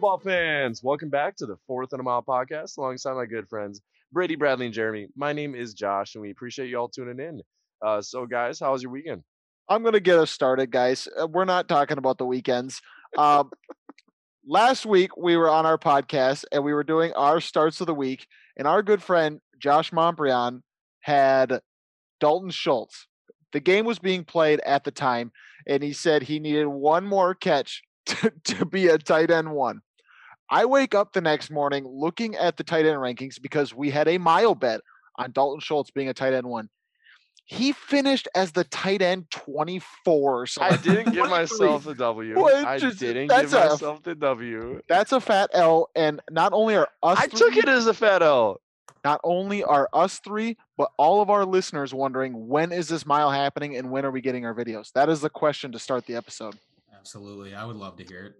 football fans? Welcome back to the Fourth and a Mile podcast alongside my good friends Brady, Bradley, and Jeremy. My name is Josh, and we appreciate you all tuning in. Uh, so, guys, how was your weekend? I'm going to get us started, guys. Uh, We're not talking about the weekends. Um, last week, we were on our podcast and we were doing our starts of the week, and our good friend Josh Montbrion had Dalton Schultz. The game was being played at the time, and he said he needed one more catch to, to be a tight end one. I wake up the next morning looking at the tight end rankings because we had a mile bet on Dalton Schultz being a tight end one. He finished as the tight end 24. So I didn't give myself the W. I just- didn't that's give a- myself the W. That's a fat L, and not only are us I took it as a fat L. not only are us three, but all of our listeners wondering when is this mile happening and when are we getting our videos? That is the question to start the episode. Absolutely. I would love to hear it.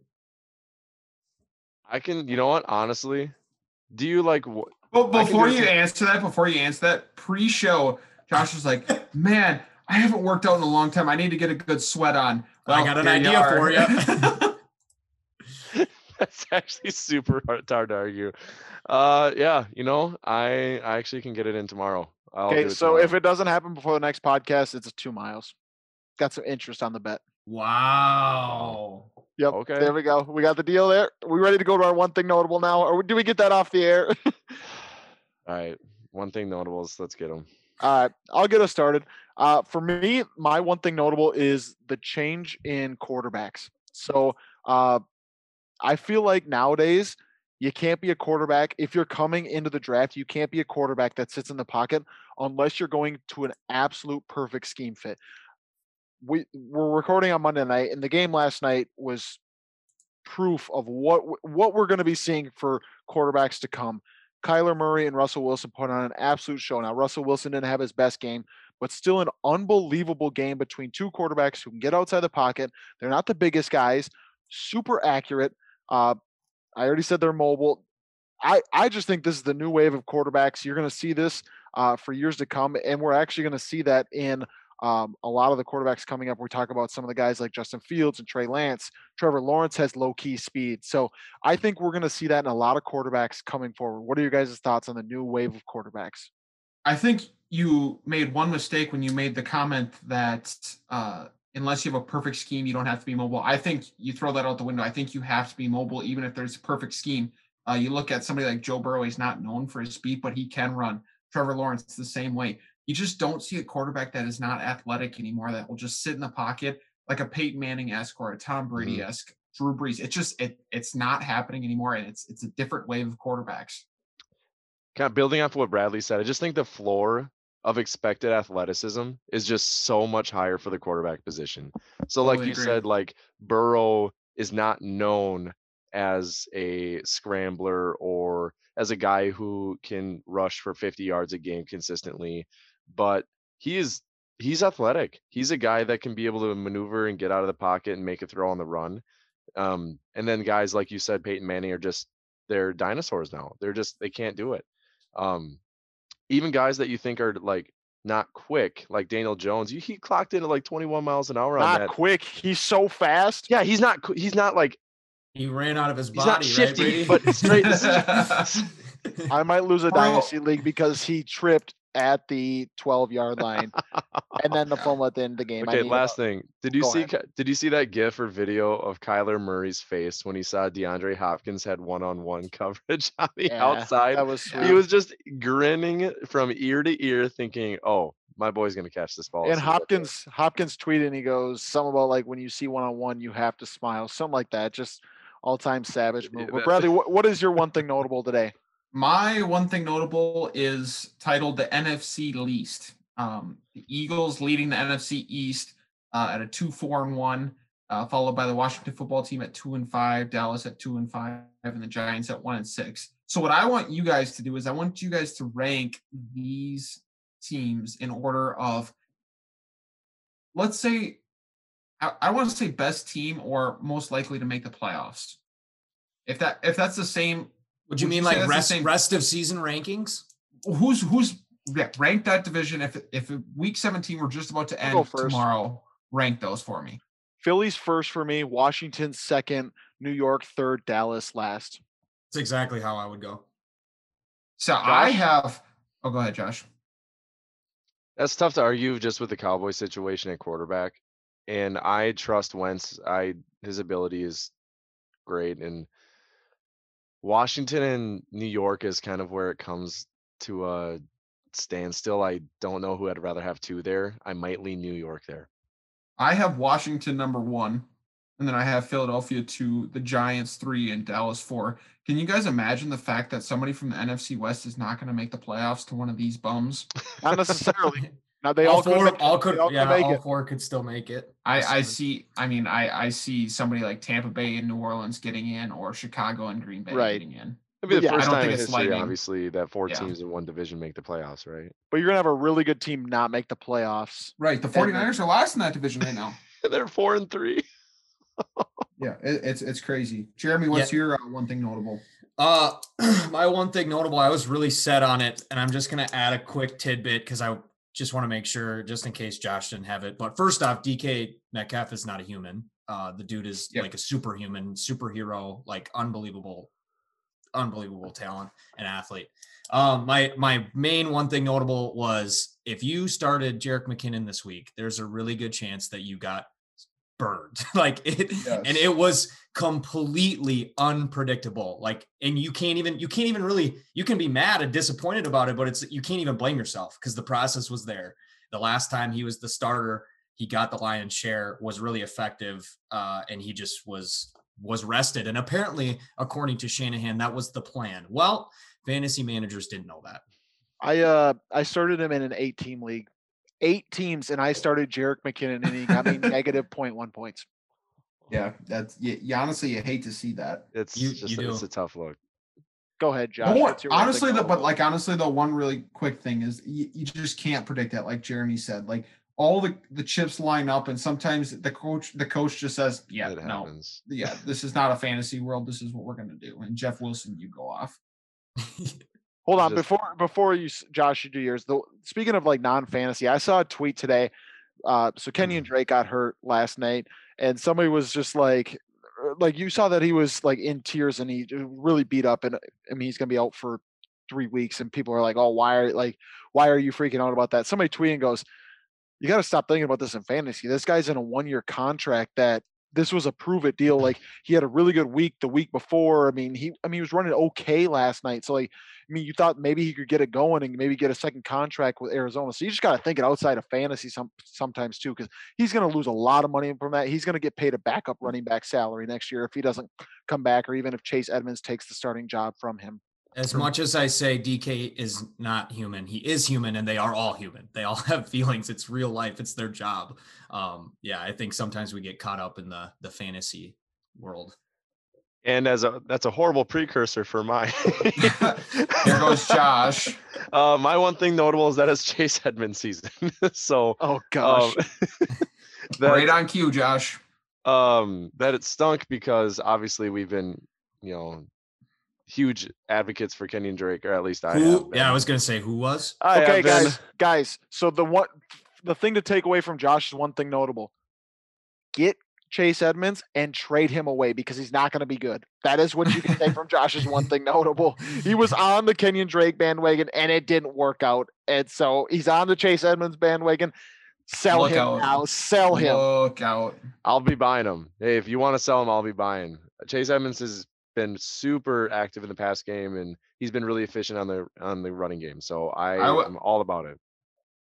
I can, you know what? Honestly, do you like what? Well, before you it. answer that, before you answer that, pre-show, Josh was like, "Man, I haven't worked out in a long time. I need to get a good sweat on." Well, I got an idea are. for you. That's actually super hard, hard to argue. Uh, yeah, you know, I I actually can get it in tomorrow. I'll okay, it so if it doesn't happen before the next podcast, it's two miles. Got some interest on the bet. wow. Yep. Okay. There we go. We got the deal there. we ready to go to our one thing notable now, or do we get that off the air? All right, one thing notable is let's get them. All right, I'll get us started. Uh, for me, my one thing notable is the change in quarterbacks. So uh, I feel like nowadays you can't be a quarterback if you're coming into the draft. You can't be a quarterback that sits in the pocket unless you're going to an absolute perfect scheme fit. We we're recording on Monday night, and the game last night was proof of what what we're going to be seeing for quarterbacks to come. Kyler Murray and Russell Wilson put on an absolute show. Now, Russell Wilson didn't have his best game, but still an unbelievable game between two quarterbacks who can get outside the pocket. They're not the biggest guys, super accurate. Uh, I already said they're mobile. I, I just think this is the new wave of quarterbacks. You're going to see this uh, for years to come, and we're actually going to see that in um, a lot of the quarterbacks coming up. We talk about some of the guys like Justin Fields and Trey Lance. Trevor Lawrence has low key speed. So I think we're going to see that in a lot of quarterbacks coming forward. What are your guys' thoughts on the new wave of quarterbacks? I think you made one mistake when you made the comment that uh, unless you have a perfect scheme, you don't have to be mobile. I think you throw that out the window. I think you have to be mobile, even if there's a perfect scheme. Uh, you look at somebody like Joe Burrow; he's not known for his speed, but he can run. Trevor Lawrence the same way. You just don't see a quarterback that is not athletic anymore that will just sit in the pocket like a Peyton Manning esque or a Tom mm-hmm. Brady esque, Drew Brees. It just it it's not happening anymore, and it's it's a different wave of quarterbacks. kind of building off what Bradley said, I just think the floor of expected athleticism is just so much higher for the quarterback position. So, like Totally you agree. said, like Burrow is not known as a scrambler or as a guy who can rush for 50 yards a game consistently, but he is he's athletic. He's a guy that can be able to maneuver and get out of the pocket and make a throw on the run. Um, and then guys like you said, Peyton Manning are just they're dinosaurs now. They're just they can't do it. Um, even guys that you think are like not quick, like Daniel Jones, you, he clocked in at like 21 miles an hour on Not that. quick. He's so fast. Yeah, he's not. He's not like He ran out of his he's body, not shifty, right, but straight. I might lose a Bro. dynasty league because he tripped at the 12 yard line and then the fumble at the end of the game. Okay, last thing. Did you Go see? ahead. Did you see that GIF or video of Kyler Murray's face when he saw DeAndre Hopkins had one-on-one coverage on the Yeah, outside? That was Yeah. He was just grinning from ear to ear, thinking, "Oh, my boy's gonna catch this ball." And soon as I throw it." Hopkins Hopkins tweeted and he goes something about like when you see one on one you have to smile, something like that. Just all time savage move. But Bradley, what, what is your one thing notable today? My one thing notable is titled the NFC least. Um, the Eagles leading the NFC East uh, at a two, four, and one, uh, followed by the Washington football team at two and five, Dallas at two and five, and the Giants at one and six. So what I want you guys to do is I want you guys to rank these teams in order of, let's say, I, I want to say best team or most likely to make the playoffs. If that if that's the same Would you Would mean you like rest rest of season rankings? who's who's yeah, rank that division if if week 17 we're just about to end tomorrow rank those for me Philly's first for me, Washington second, New York third, Dallas last. That's exactly how I would go. So I have. Oh, go ahead, Josh. That's tough to argue just with the Cowboy situation at quarterback. And I trust Wentz. I his ability is great. And Washington and New York is kind of where it comes to a standstill. I don't know who I'd rather have two there. I might lean New York there. I have Washington number one, and then I have Philadelphia two, the Giants three, and Dallas four. Can you guys imagine the fact that somebody from the NFC West is not going to make the playoffs to one of these bums? Not necessarily. Now they all, all, four, make it. all could, all could yeah, make all it. four could still make it. I, I see. I mean, I I see somebody like Tampa Bay and New Orleans getting in, or Chicago and Green Bay Right. getting in. It'd be the Yeah, I first don't time in think it's history, lightning. obviously, that four Yeah. teams in one division make the playoffs, right? But you're gonna have a really good team not make the playoffs. Right. The And- 49ers are last in that division right now. They're four and three. Yeah, it, it's it's crazy. Jeremy, what's your uh, one thing notable? Uh, my one thing notable, I was really set on it, and I'm just gonna add a quick tidbit because I just want to make sure, just in case Josh didn't have it. But first off, DK Metcalf is not a human. Uh, the dude is Yep. like a superhuman, superhero, like unbelievable, unbelievable talent and athlete. Um, my my main one thing notable was if you started Jerick McKinnon this week, there's a really good chance that you got burned. like it, and it was completely unpredictable. Like, and you can't even you can't even really you can be mad and disappointed about it, but it's you can't even blame yourself because the process was there. The last time he was the starter, he got the lion's share, was really effective, uh, and he just was was rested. And apparently, according to Shanahan, that was the plan. Well, fantasy managers didn't know that. I uh I started him in an eight team league. Eight teams, and I started Jerick McKinnon, and he got me negative 0.1 points. Yeah, that's you, you honestly you hate to see that. It's You- just you it's a tough look. Go ahead, Josh. More- one honestly, the, but like honestly, the one really quick thing is you, you just can't predict that. Like Jeremy said, like all the the chips line up, and sometimes the coach the coach just says, "Yeah, it no, happens. yeah, this is not a fantasy world. This is what we're gonna do." And Jeff Wilson, you go off. Hold on, just- before before you, Josh, you do yours. The speaking of like non fantasy, I saw a tweet today. Uh, so Kenyan Drake got hurt last night, and somebody was just like, uh, like you saw that he was like in tears and he uh, really beat up, and uh, I mean he's gonna be out for three weeks, and people are like, oh, why are like, why are you freaking out about that? Somebody tweeting goes, you got to stop thinking about this in fantasy. This guy's in a one year contract that this was a prove it deal. Like he had a really good week the week before. I mean, he I mean he was running okay last night. So like I mean, you thought maybe he could get it going and maybe get a second contract with Arizona. So you just got to think it outside of fantasy some sometimes too, because he's going to lose a lot of money from that. He's going to get paid a backup running back salary next year if he doesn't come back, or even if Chase Edmonds takes the starting job from him. As much as I say DK is not human, he is human, and they are all human. They all have feelings. It's real life. It's their job. Um, yeah, I think sometimes we get caught up in the the fantasy world. And as a that's a horrible precursor for my There goes Josh. Uh, my one thing notable is that it's Chase Edmonds season. so Oh um, gosh, that, right on cue, Josh. um that it stunk because obviously we've been, you know, huge advocates for Kenyan Drake, or at least I have. Who? Yeah, I was gonna say who was. I okay, have been. guys, guys. So the one, the thing to take away from Josh is one thing notable: get Chase Edmonds and trade him away because he's not going to be good. That is what you can take from Josh is one thing notable. He was on the Kenyan Drake bandwagon and it didn't work out, and so he's on the Chase Edmonds bandwagon. Sell Look him out. now. Sell him. Look out. I'll be buying him. Hey, if you want to sell him, I'll be buying. Chase Edmonds has been super active in the past game, and he's been really efficient on the on the running game. So I, I w- am all about it.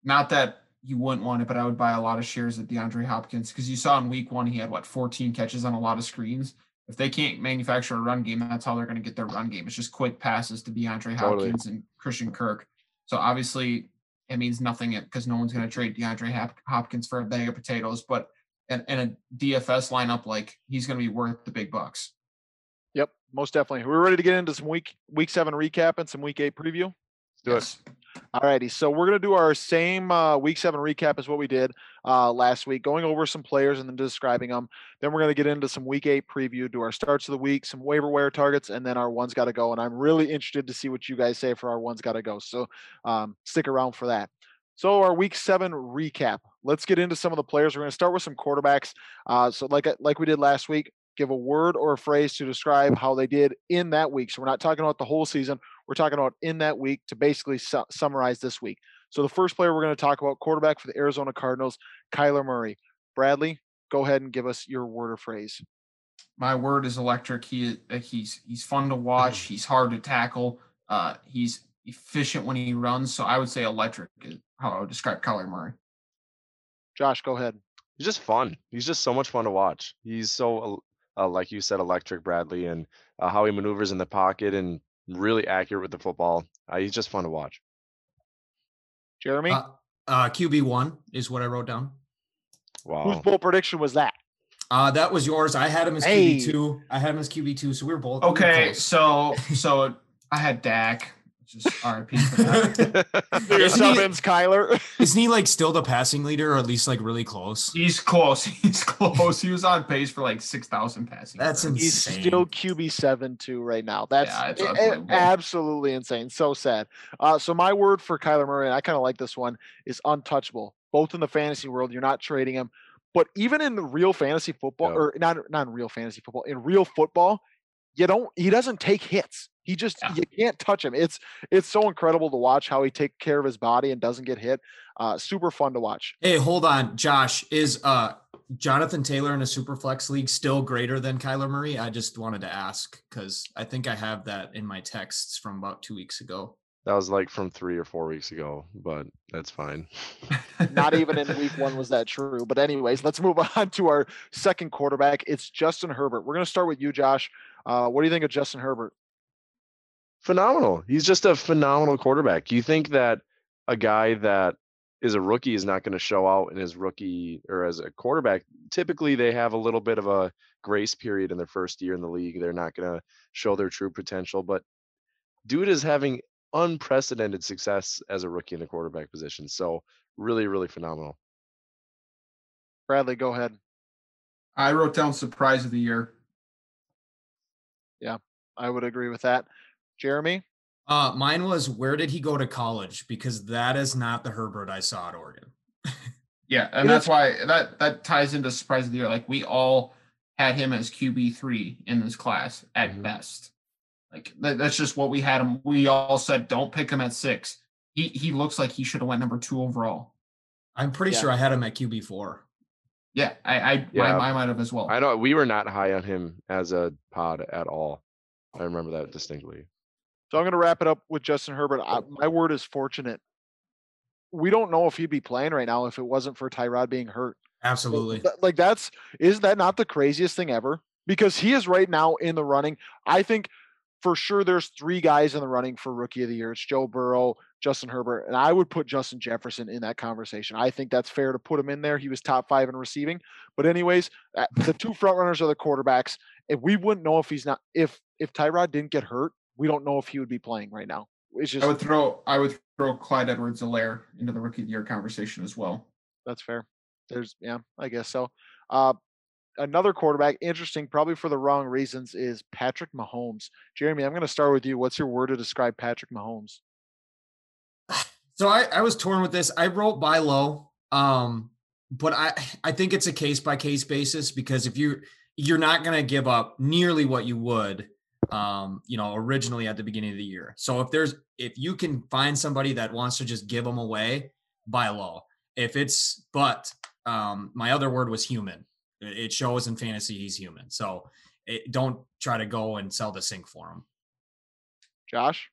Not that you wouldn't want it, but I would buy a lot of shares of DeAndre Hopkins because you saw in week one he had what 14 catches on a lot of screens. If they can't manufacture a run game, that's how they're going to get their run game. It's just quick passes to DeAndre Totally. Hopkins and Christian Kirk. So obviously it means nothing because no one's going to trade DeAndre Hopkins for a bag of potatoes. But in, in a DFS lineup, like he's going to be worth the big bucks. Yep, most definitely. We're ready to get into some week week seven recap and some week eight preview. Let's Do it. Yes. Alrighty, so we're gonna do our same uh, week seven recap as what we did uh, last week, going over some players and then describing them. Then we're gonna get into some week eight preview, do our starts of the week, some waiver wire targets, and then our ones got to go. And I'm really interested to see what you guys say for our ones got to go. So um, stick around for that. So our week seven recap. Let's get into some of the players. We're gonna start with some quarterbacks. Uh, so like I- like we did last week, give a word or a phrase to describe how they did in that week. So we're not talking about the whole season. We're talking about in that week to basically su- summarize this week. So the first player we're going to talk about, quarterback for the Arizona Cardinals, Kyler Murray. Bradley, go ahead and give us your word or phrase. My word is electric. He uh, he's he's fun to watch. He's hard to tackle. Uh, he's efficient when he runs. So I would say electric is how I would describe Kyler Murray. Josh, go ahead. He's just fun. He's just so much fun to watch. He's so, uh, like you said, electric, Bradley, and uh, how he maneuvers in the pocket and really accurate with the football. Uh, he's just fun to watch. Jeremy, Uh, uh, QB one is what I wrote down. Wow, whose bold prediction was that? Uh, that was yours. I had him as Hey. QB two. I had him as QB two. So we were both we were Okay, so so I had Dak. Just RIP for that. Your Isn't he- sub-ins, Kyler. Isn't he like still the passing leader, or at least like really close? He's close. He's close. He was on pace for like six thousand passing. That's yards. He's still QB seven too right now. That's Yeah, it's a- a- absolutely insane. So sad. Uh, so my word for Kyler Murray, and I kind of like this one, is untouchable. Both in the fantasy world, you're not trading him, but even in the real fantasy football, Yeah. or not not in real fantasy football, in real football, you don't. He doesn't take hits. He just Yeah. you can't touch him. It's it's so incredible to watch how he takes care of his body and doesn't get hit. Uh, super fun to watch. Hey, hold on, Josh. Is uh Jonathan Taylor in a super flex league still greater than Kyler Murray? I just wanted to ask because I think I have that in my texts from about two weeks ago. That was like from three or four weeks ago, but that's fine. Not even in week one was that true. But anyways, let's move on to our second quarterback. It's Justin Herbert. We're going to start with you, Josh. Uh, what do you think of Justin Herbert? Phenomenal. He's just a phenomenal quarterback. You think that a guy that is a rookie is not going to show out in his rookie or as a quarterback. Typically, they have a little bit of a grace period in their first year in the league. They're not going to show their true potential, but dude is having unprecedented success as a rookie in the quarterback position. So, really, really phenomenal. Bradley, go ahead. I wrote down surprise of the year. Yeah, I would agree with that. Jeremy, Uh, mine was where did he go to college? Because that is not the Herbert I saw at Oregon. Yeah, and that's why that that ties into surprise of the year. Like we all had him as QB three in this class at Mhm. best. Like that, that's just what we had him. We all said don't pick him at six. He he looks like he should have went number two overall. I'm pretty Yeah. sure I had him at QB four. Yeah, I I, Yeah. I, I might have as well. I know we were not high on him as a pod at all. I remember that distinctly. So I'm going to wrap it up with Justin Herbert. I, my word is fortunate. We don't know if he'd be playing right now if it wasn't for Tyrod being hurt. Absolutely. Like that's is that not the craziest thing ever? Because he is right now in the running. I think for sure there's three guys in the running for rookie of the year. It's Joe Burrow, Justin Herbert, and I would put Justin Jefferson in that conversation. I think that's fair to put him in there. He was top five in receiving. But anyways, uh, the two front runners are the quarterbacks. If we wouldn't know if he's not if if Tyrod didn't get hurt, we don't know if he would be playing right now. It's just I would throw I would throw Clyde Edwards-Helaire into the rookie of the year conversation as well. That's fair. There's yeah, I guess so. Uh another quarterback, interesting, probably for the wrong reasons, is Patrick Mahomes. Jeremy, I'm gonna start with you. What's your word to describe Patrick Mahomes? So I, I was torn with this. I wrote buy low. Um, but I I think it's a case by case basis because if you you're not gonna give up nearly what you would um, you know, originally at the beginning of the year. So if there's if you can find somebody that wants to just give them away, buy low. If it's but um my other word was human. It it shows in fantasy he's human. So it, don't try to go and sell the sink for him. Josh?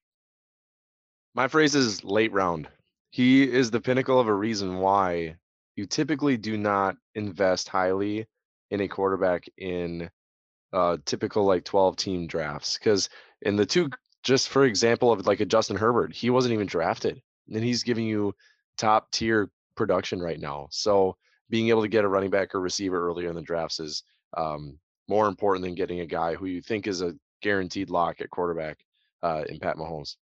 My phrase is late round. He is the pinnacle of a reason why you typically do not invest highly in a quarterback in uh, typical like 12 team drafts. Because in the two, just for example of like a Justin Herbert, he wasn't even drafted, and he's giving you top tier production right now. So being able to get a running back or receiver earlier in the drafts is um, more important than getting a guy who you think is a guaranteed lock at quarterback uh, in Pat Mahomes.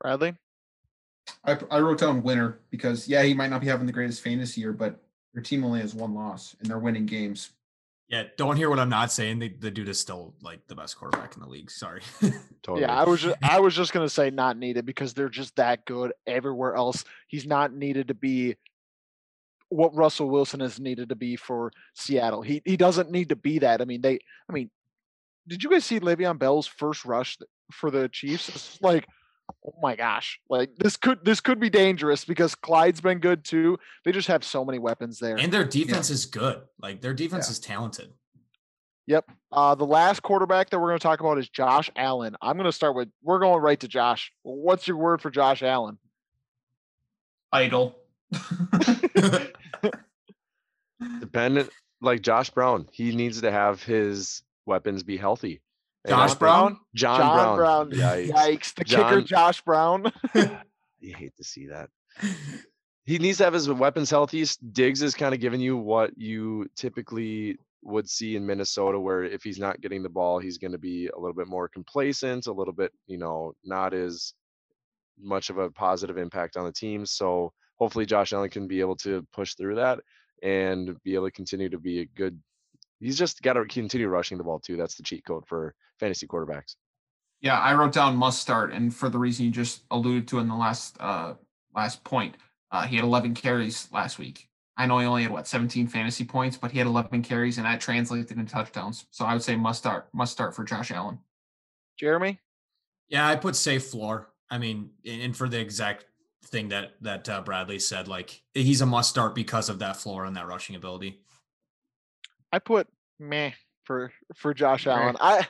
Bradley? I, I wrote down winner because yeah, he might not be having the greatest fantasy year, but your team only has one loss and they're winning games. Yeah, don't hear what I'm not saying. The, the dude is still like the best quarterback in the league. Sorry. Totally. Yeah, I was just I was just gonna say not needed because they're just that good everywhere else. He's not needed to be what Russell Wilson has needed to be for Seattle. He he doesn't need to be that. I mean, they. I mean, did you guys see Le'Veon Bell's first rush for the Chiefs? It's like, oh my gosh, like this could this could be dangerous because Clyde's been good too. They just have so many weapons there. And their defense is good. Like their defense Yeah. is talented. Yep. Uh, the last quarterback that we're going to talk about is Josh Allen. I'm going to start with. We're going right to Josh. What's your word for Josh Allen? Idle. Dependent like Josh Brown, he needs to have his weapons be healthy. Josh Brown? John, John Brown. Brown. Yikes. Yikes! The kicker, Josh Brown. You hate to see that. He needs to have his weapons healthy. Diggs is kind of giving you what you typically would see in Minnesota, where if he's not getting the ball, he's going to be a little bit more complacent, a little bit, you know, not as much of a positive impact on the team. So hopefully Josh Allen can be able to push through that and be able to continue to be a good. He's just got to continue rushing the ball too. That's the cheat code for fantasy quarterbacks. Yeah, I wrote down must start, and for the reason you just alluded to in the last uh last point, uh, he had 11 carries last week. I know he only had what 17 fantasy points, but he had 11 carries, and that translated into touchdowns. So I would say must start, must start for Josh Allen. Jeremy. Yeah, I put safe floor. I mean, and and for the exact thing that that uh, Bradley said, like he's a must start because of that floor and that rushing ability. I put meh for for Josh Meh. Allen. I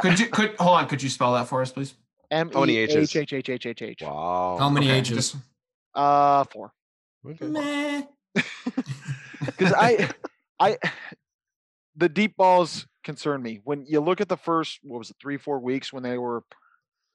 Could you could hold on? Could you spell that for us, please? M How many E H's? H H H H H H. Wow. How many Okay, ages? just- Uh, four. Okay. Meh. Because I, I, the deep balls concern me. When you look at the first, what was it, three four weeks when they were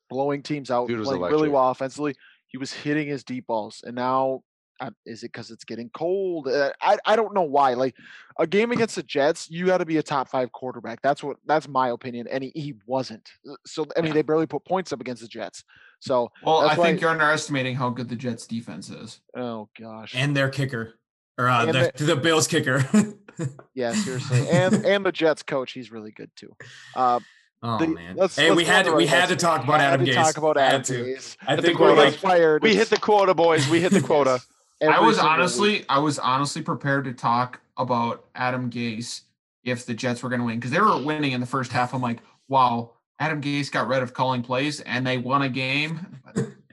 blowing teams out, Dude playing really well offensively, he was hitting his deep balls, and now. Uh, is it because it's getting cold? Uh, I I don't know why. Like a game against the Jets, you got to be a top five quarterback. That's what that's my opinion, and he, he wasn't. Uh, So I mean, Yeah. they barely put points up against the Jets. So Well, That's I think why- you're underestimating how good the Jets defense is. oh gosh, and their kicker, or uh, And the, the Bills kicker. yeah, seriously, and and the Jets coach, he's really good too. Uh, oh the- man. let's- hey, let's we had to to we had to talk about had Adam to Gase. Talk about Adam to. Gase. I think we're like fired. We hit the quota, boys. We hit the quota. I was single week. honestly, I was honestly prepared to talk about Adam Gase if the Jets were going to win because they were winning in the first half. I'm like, wow, Adam Gase got rid of calling plays and they won a game.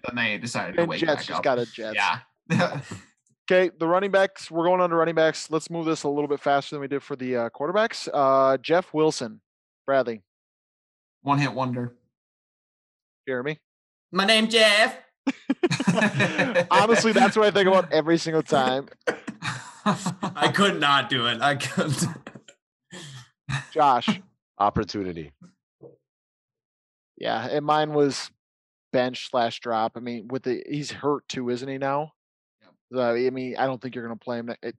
But then they decided to and wake Jets back just up. got a Jets. yeah. Okay, the running backs. We're going on to running backs. Let's move this a little bit faster than we did for the uh, quarterbacks. Uh, Jeff Wilson, Bradley, One hit wonder. Jeremy. my name Jeff. Honestly, that's what I think about every single time. I could not do it. I couldn't. Josh. Opportunity. Yeah, and mine was bench slash drop. I mean, with the he's hurt too, isn't he now? So, I mean, I don't think you're going to play him. ne- It,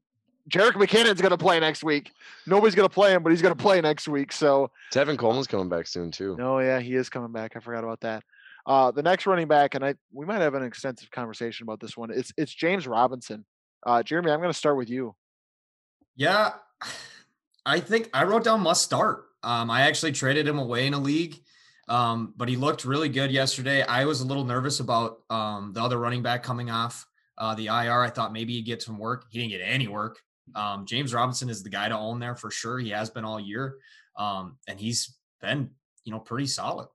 Jerick McKinnon's going to play next week. Nobody's going to play him, but he's going to play next week. So, Tevin Coleman's coming back soon too. no, yeah, he is coming back. I forgot about that. Uh, the next running back, and I we might have an extensive conversation about this one. It's it's James Robinson. Uh, Jeremy, I'm going to start with you. Yeah, I think I wrote down must start. Um, I actually traded him away in a league, um, but he looked really good yesterday. I was a little nervous about um, the other running back coming off uh, the IR. I thought maybe he'd get some work. He didn't get any work. Um, James Robinson is the guy to own there for sure. He has been all year, um, and he's been you know pretty solid.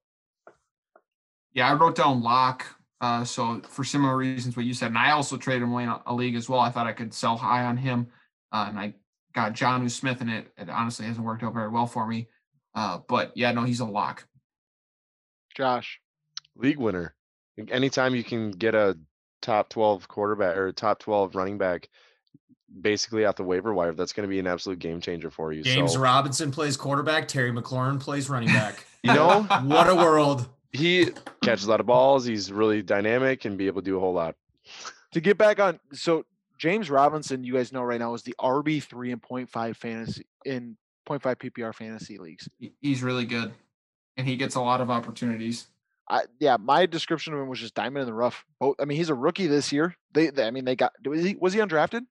Yeah, I wrote down lock. Uh, so for similar reasons, what you said, and I also traded him away in a, a league as well. I thought I could sell high on him, uh, and I got John Smith in it. It honestly hasn't worked out very well for me. Uh, but yeah, no, he's a lock. Josh. League winner. Anytime you can get a top 12 quarterback or top 12 running back basically at the waiver wire, that's going to be an absolute game changer for you. James so, Robinson plays quarterback. Terry McLaurin plays running back. you know, what a world! He catches a lot of balls. He's really dynamic and be able to do a whole lot. To get back on, so James Robinson, you guys know right now is the RB three and point five fantasy in point five PPR fantasy leagues. He's really good, and he gets a lot of opportunities. I, yeah, my description of him was just diamond in the rough. Both, I mean, he's a rookie this year. They, they I mean, they got was he was he undrafted?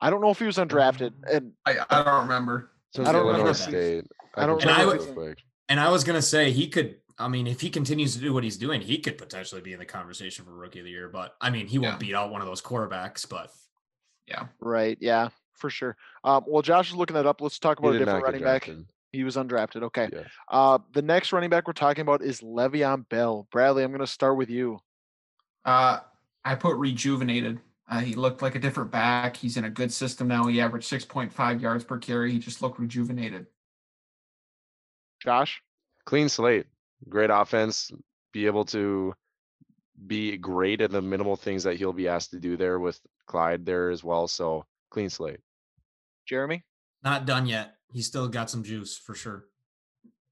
I don't know if he was undrafted, um, and I, I don't remember. Since I don't Illinois remember- State. I don't can And I check would- real quick. And I was gonna say he could. I mean, if he continues to do what he's doing, he could potentially be in the conversation for rookie of the year. But I mean, he won't Yeah. beat out one of those quarterbacks. But yeah, Right. Yeah, for sure. Um, well, Josh is looking that up. Let's talk about a different running back. drafted. He was undrafted. Okay. Yeah. Uh, the next running back we're talking about is Le'Veon Bell. Bradley, I'm going to start with you. Uh, I put rejuvenated. Uh, he looked like a different back. He's in a good system now. He averaged 6.5 yards per carry. He just looked rejuvenated. Josh. Clean slate, great offense, be able to be great at the minimal things that he'll be asked to do there with Clyde there as well. So clean slate. Jeremy. Not done yet. He's still got some juice for sure.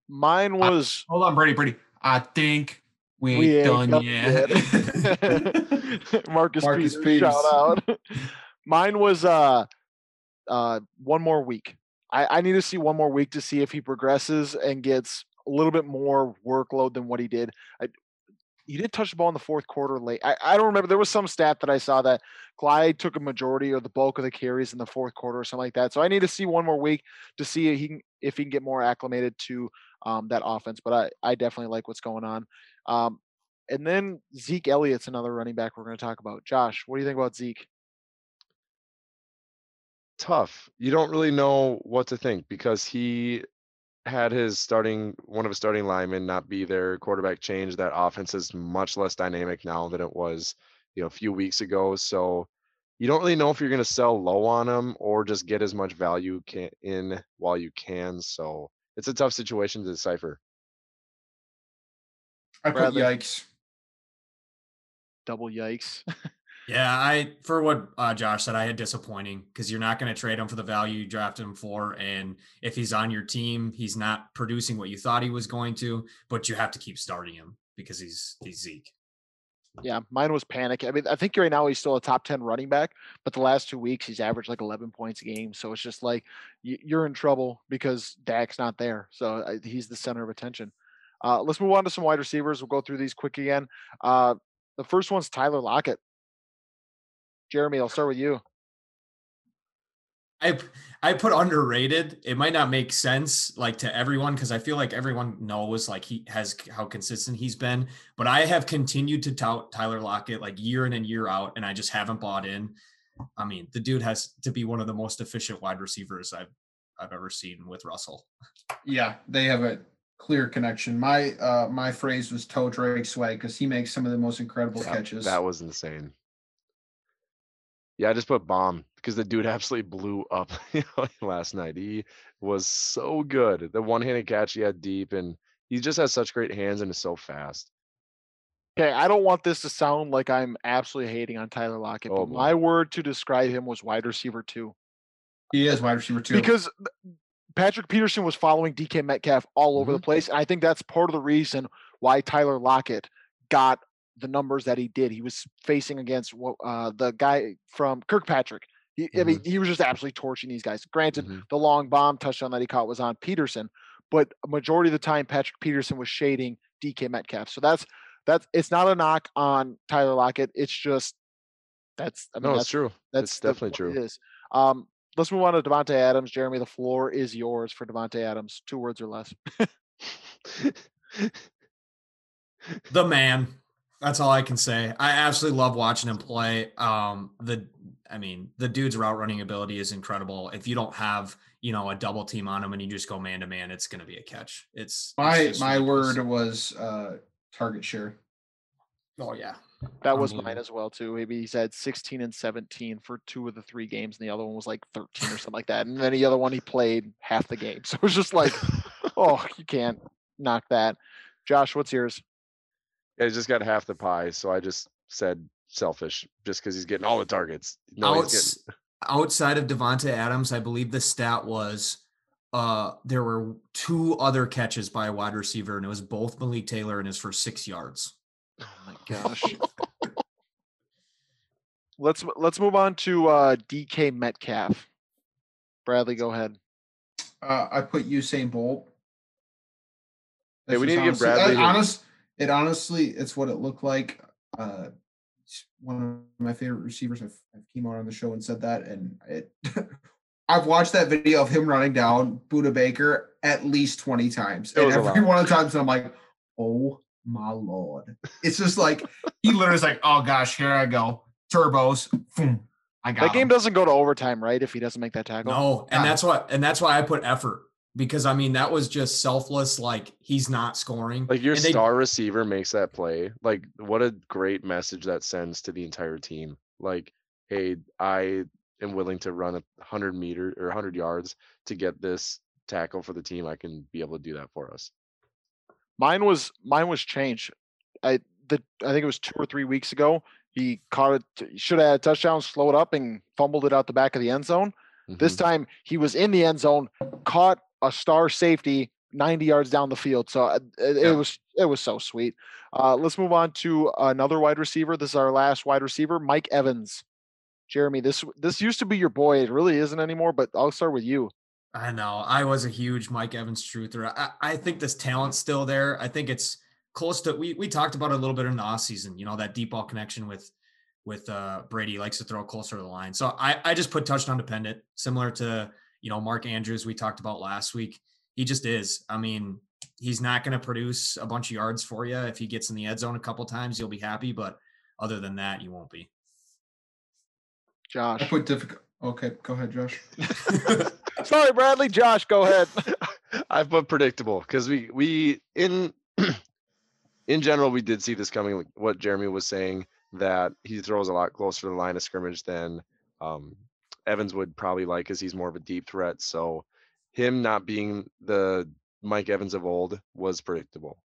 Mine was Hold on, Brady. Brady. I think we ain't, We ain't done, done yet. Marcus, Marcus Peters, shout out. Mine was uh uh one more week. I, I need to see one more week to see if he progresses and gets a little bit more workload than what he did. I, he did touch the ball in the fourth quarter late. I, I don't remember. There was some stat that I saw that Clyde took a majority or the bulk of the carries in the fourth quarter or something like that. So I need to see one more week to see if he can, if he can get more acclimated to um, that offense. But I, I definitely like what's going on. Um, and then Zeke Elliott's another running back we're going to talk about. Josh, what do you think about Zeke? Tough. You don't really know what to think because he had his starting one of his starting linemen not be there. Quarterback change. That offense is much less dynamic now than it was, you know, a few weeks ago. So you don't really know if you're going to sell low on him or just get as much value can, in while you can. So it's a tough situation to decipher. I put Bradley. yikes. Double yikes. Yeah, I for what uh, Josh said, I had disappointing because you're not going to trade him for the value you drafted him for, and if he's on your team, he's not producing what you thought he was going to. But you have to keep starting him because he's he's Zeke. yeah, mine was panic. I mean, I think right now he's still a top 10 running back, but the last two weeks he's averaged like 11 points a game. So it's just like you're in trouble because Dak's not there. So uh, he's the center of attention. Uh, let's move on to some wide receivers. We'll go through these quick again. Uh, the first one's Tyler Lockett. Jeremy, I'll start with you. I I put underrated. It might not make sense like to everyone because I feel like everyone knows like he has how consistent he's been. But I have continued to tout Tyler Lockett like year in and year out, and I just haven't bought in. I mean, the dude has to be one of the most efficient wide receivers I've I've ever seen with Russell. Yeah, they have a clear connection. My uh my phrase was toe drag swag because he makes some of the most incredible That, catches. that was insane. Yeah, I just put bomb because the dude absolutely blew up last night. He was so good. The one-handed catch he had deep, and he just has such great hands and is so fast. Okay, I don't want this to sound like I'm absolutely hating on Tyler Lockett, Oh, but boy. my word to describe him was wide receiver two. he is wide receiver too. because Patrick Peterson was following DK Metcalf all over the Mm-hmm. place. And I think that's part of the reason why Tyler Lockett got the numbers that he did. He was facing against wha- uh, the guy from Kirkpatrick. He, I mean, he was just absolutely torching these guys. Granted, Mhm. the long bomb touchdown that he caught was on Peterson, but a majority of the time, Patrick Peterson was shading DK Metcalf. So that's that's it's not a knock on Tyler Lockett. It's just that's I mean No, that's it's true. that's it's definitely what true. It is. Um, let's move on to Davante Adams. Jeremy, the floor is yours for Davante Adams. Two words or less. the man. That's all I can say. I absolutely love watching him play. Um, the I mean, the dude's route running ability is incredible. If you don't have, you know, a double team on him and you just go man to man, it's going to be a catch. It's it's my just my ridiculous. word was uh target share. Oh yeah, That was mine as well too. Maybe he's had 16 and 17 for two of the three games, and the other one was like 13 or something like that. And then the other one he played half the game. So it was just like, oh, you can't knock that. Josh, what's yours? Yeah, he's just got half the pie, so I just said selfish, just because he's getting all the targets. No, he's Outs- outside of Davante Adams, I believe the stat was uh there were two other catches by a wide receiver, and it was both Malik Taylor and his for six yards. Oh my gosh. let's let's move on to uh, DK Metcalf. Bradley, go ahead. Uh, I put Usain Bolt. Hey, That's we just need to give honestly- Bradley uh, honest. It honestly, it's what it looked like. Uh, one of my favorite receivers. I've, I've came out on the show and said that, and it. I've watched that video of him running down Budda Baker at least twenty times, It and every one of the times I'm like, "Oh my lord!" It's just like he literally is like, "Oh gosh, here I go, turbos." boom. I got That game him. doesn't go to overtime, right? If he doesn't make that tackle. No, and that's what and that's why I put effort because I mean that was just selfless. Like he's not scoring. Like your they- star receiver makes that play. Like what a great message that sends to the entire team. Like, hey, I am willing to run a hundred meter or hundred yards to get this tackle for the team. I can be able to do that for us. Mine was mine was changed. I the I think it was two or three weeks ago. He caught it. Should have had a touchdown, slowed up, and fumbled it out the back of the end zone. This Mhm. time he was in the end zone, caught a star safety 90 yards down the field. So uh, it, it was it was so sweet. Uh, let's move on to another wide receiver. This is our last wide receiver, Mike Evans. Jeremy, this this used to be your boy. It really isn't anymore. But I'll start with you. I know. I was a huge Mike Evans truther. I, I think this talent's still there. I think it's close to we we talked about it a little bit in the off season, you know, that deep ball connection with with uh Brady He likes to throw closer to the line. So I, I just put touchdown dependent, similar to you know Mark Andrews we talked about last week. He just is. I mean, he's not going to produce a bunch of yards for you. If he gets in the end zone a couple times, you'll be happy. But other than that, you won't be. Josh. I put difficult. Okay, go ahead, Josh. Sorry, Bradley. Josh, go ahead. I put predictable because we we in in general we did see this coming. What Jeremy was saying that he throws a lot closer to the line of scrimmage than um, Evans would probably like, because he's more of a deep threat. So him not being the Mike Evans of old was predictable.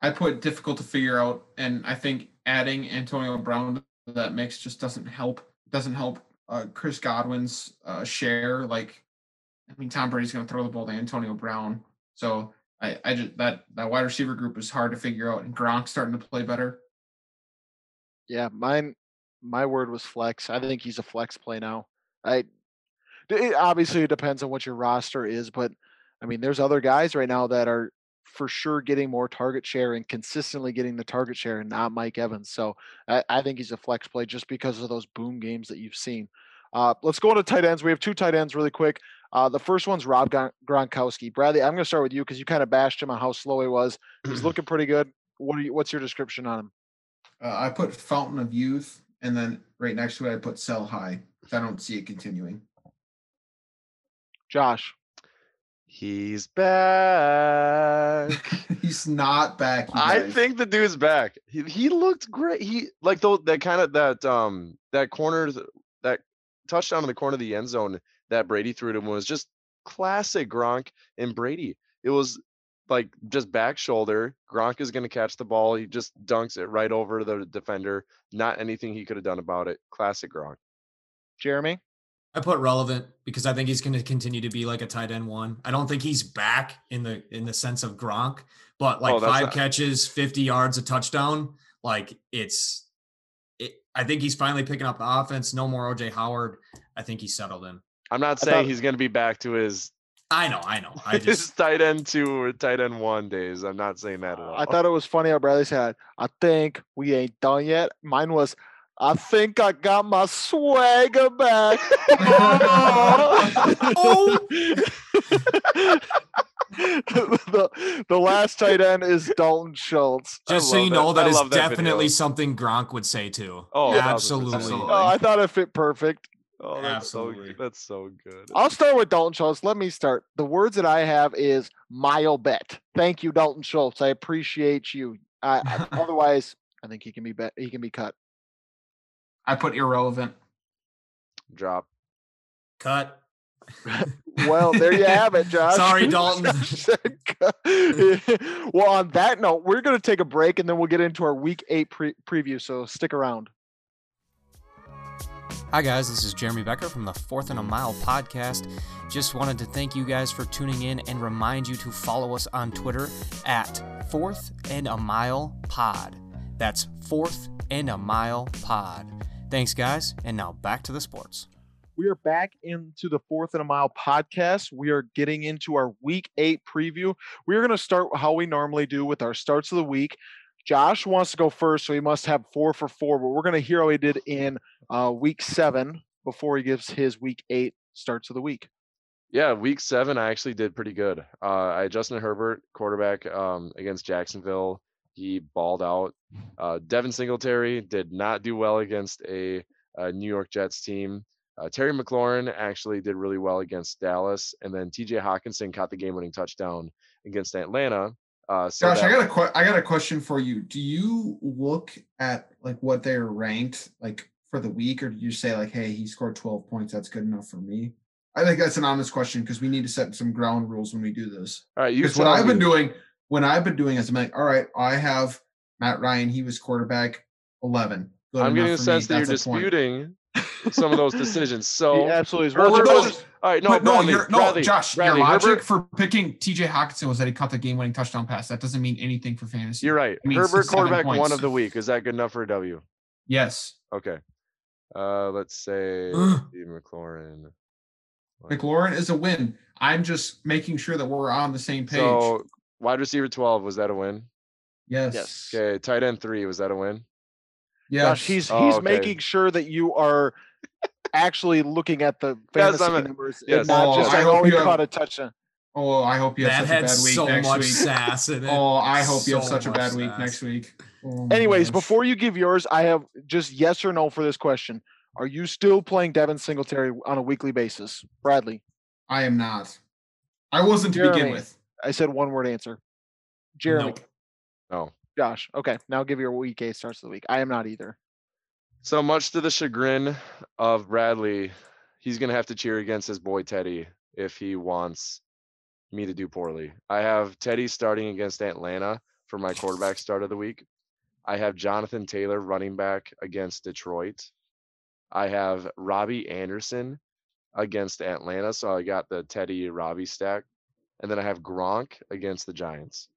I put difficult to figure out, and I think adding Antonio Brown to that mix just doesn't help. Doesn't help uh, Chris Godwin's uh, share. Like, I mean, Tom Brady's going to throw the ball to Antonio Brown, so I, I just that that wide receiver group is hard to figure out. And Gronk's starting to play better. Yeah, mine. My word was flex. I think he's a flex play now. I. It, obviously, it depends on what your roster is, but I mean, there's other guys right now that are for sure getting more target share and consistently getting the target share, and not Mike Evans. So I, I think he's a flex play just because of those boom games that you've seen. Uh, let's go into tight ends. We have two tight ends really quick. Uh, the first one's Rob Gronkowski. Bradley, I'm going to start with you because you kind of bashed him on how slow he was. He's looking pretty good. What are you? What's your description on him? Uh, I put Fountain of Youth, and then right next to it, I put Sell High. I don't see it continuing. Josh. He's back. He's not back. I guys. think the dude's back. He, he looked great. He like though that kind of that um that corner that touchdown in the corner of the end zone that Brady threw to him was just classic Gronk and Brady. It was like just back shoulder. Gronk is going to catch the ball. He just dunks it right over the defender. Not anything he could have done about it. Classic Gronk. Jeremy. I put relevant because I think he's going to continue to be like a tight end one. I don't think he's back in the in the sense of Gronk, but like Oh, that's five not- catches, 50 yards, a touchdown, like it's it, I think he's finally picking up the offense. No more OJ Howard. I think he's settled in. I'm not saying thought- he's going to be back to his I know, I know. I just tight end two or tight end one days. I'm not saying that at all. I thought it was funny how Bradley said, I think we ain't done yet. Mine was, I think I got my swagger back. Oh! the, the last tight end is Dalton Schultz. Just so you know, that I is love that definitely video. something Gronk would say too. Oh, Yeah, absolutely. Absolutely. Oh, I thought it fit perfect. Oh, that's so Absolutely. good. That's so good. I'll start with Dalton Schultz. Let me start. The words that I have is mile bet. Thank you, Dalton Schultz. I appreciate you. I, I- otherwise, I think he can be bet. He can be cut. I put irrelevant. Drop. Cut. Well, there you have it, Josh. Sorry, Dalton. Josh said cut. well, on that note, we're going to take a break and then we'll get into our week eight pre- preview. So stick around. Hi, guys. This is Jeremy Becker from the Fourth and a Mile podcast. Just wanted to thank you guys for tuning in and remind you to follow us on Twitter at Fourth and a Mile Pod. That's Fourth and a Mile Pod. Thanks, guys. And now back to the sports. We are back into the fourth and a mile podcast. We are getting into our week eight preview. We're going to start how we normally do with our starts of the week. Josh wants to go first, so he must have four for four, but we're going to hear how he did in uh, week seven before he gives his week eight starts of the week. Yeah, week seven, I actually did pretty good. Uh, I had Justin Herbert, quarterback um, against Jacksonville. He balled out. Uh, Devin Singletary did not do well against a uh, New York Jets team. Uh, Terry McLaurin actually did really well against Dallas, and then T.J. Hockenson caught the game-winning touchdown against Atlanta. Uh, so Josh, I got a que- I got a question for you. Do you look at like what they're ranked like for the week, or do you say like, hey, he scored 12 points, that's good enough for me? I think that's an honest question because we need to set some ground rules when we do this. all right. You Because what I've been doing, when I've been doing is I'm like, all right, I have Matt Ryan, he was quarterback 11. Good I'm getting a for me. sense that you're disputing point. Disputing some of those decisions. He So, absolutely is. Herbert Well, was- just- all right, no, But no, Bradley, you're, no, Bradley, Josh, Bradley, your logic Herbert- for picking TJ Hockenson was that he caught the game winning touchdown pass. That doesn't mean anything for fantasy. You're right. It means Herbert seven quarterback one of the week. Is that good enough for a W? Yes. Okay. Uh, let's say Ugh. Steve McLaurin. McLaurin is a win. I'm just making sure that we're on the same page. So wide receiver 12, was that a win? yes. yes. Okay. Tight end three, was that a win? Yes. Josh, he's Oh, he's okay. making sure that you are actually looking at the fantasy I'm a- numbers yes. and not Oh, just I saying, hope "Oh, he you have- caught a touchdown." oh, I hope you that have such a bad week so next much week. sass in it. Oh, I hope you have such a much bad week sass. next week. Oh Anyways, gosh. before you give yours, I have just yes or no for this question. Are you still playing Devin Singletary on a weekly basis? Bradley, I am not. I wasn't to begin with. I said one word answer. Jeremy, Nope. No. Josh. Okay, now give your week eight starts of the week. I am not either. So much to the chagrin of Bradley, he's going to have to cheer against his boy Teddy if he wants me to do poorly. I have Teddy starting against Atlanta for my quarterback start of the week. I have Jonathan Taylor running back against Detroit. I have Robbie Anderson against Atlanta. So I got the Teddy Robbie stack. And then I have Gronk against the Giants.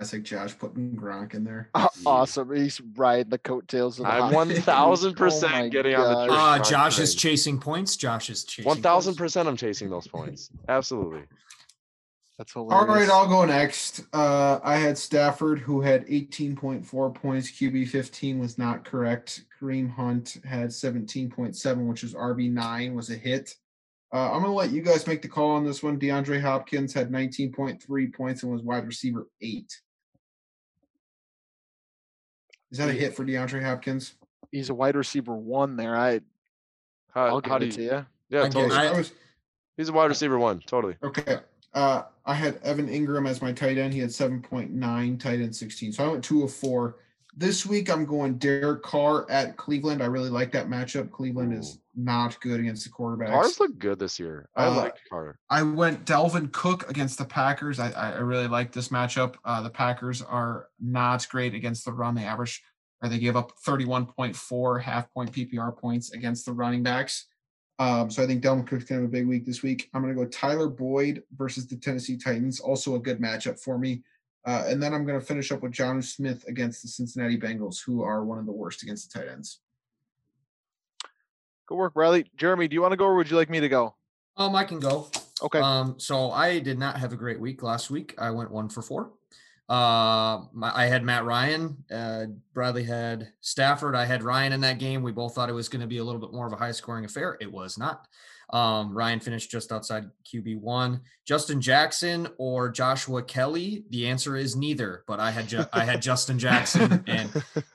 Classic Josh putting Gronk in there. Aw- Awesome. He's riding the coattails of the I'm hot- one thousand Oh my percent getting on the gosh. Uh, Gronk Josh is chasing points. Josh is chasing One thousand points. percent I'm chasing those points. Absolutely. That's All hilarious. right, I'll go next. Uh, I had Stafford, who had 18.4 points. QB 15 was not correct. Kareem Hunt had 17.7, which is RB9, was a hit. Uh, I'm going to let you guys make the call on this one. DeAndre Hopkins had 19.3 points and was wide receiver eight. Is that a hit for DeAndre Hopkins? He's a wide receiver one there. I How, I'll give how do it you? to you. Yeah, I totally. I- I was He's a wide receiver one. Totally. Okay. Uh, I had Evan Engram as my tight end. He had 7.9, tight end 16. So I went two of four. This week I'm going Derek Carr at Cleveland. I really like that matchup. Cleveland is not good against the quarterbacks. Cars look good this year. I Uh, like Carr. I went Dalvin Cook against the Packers. I, I I really like this matchup. Uh, the Packers are not great against the run. They average or they give up 31.4 half point PPR points against the running backs. Um, so I think Dalvin Cook's gonna have a big week this week. I'm gonna go Tyler Boyd versus the Tennessee Titans. Also a good matchup for me. Uh, and then I'm gonna finish up with Jonnu Smith against the Cincinnati Bengals, who are one of the worst against the tight ends. Good work, Bradley. Jeremy, do you want to go or would you like me to go? Um, I can go. Okay. Um, so I did not have a great week last week. I went one for four. Uh, my, I had Matt Ryan. Uh, Bradley had Stafford. I had Ryan in that game. We both thought it was going to be a little bit more of a high scoring affair. It was not. Um, Ryan finished just outside QB one. Justin Jackson or Joshua Kelly? The answer is neither. But I had Ju- I had Justin Jackson, and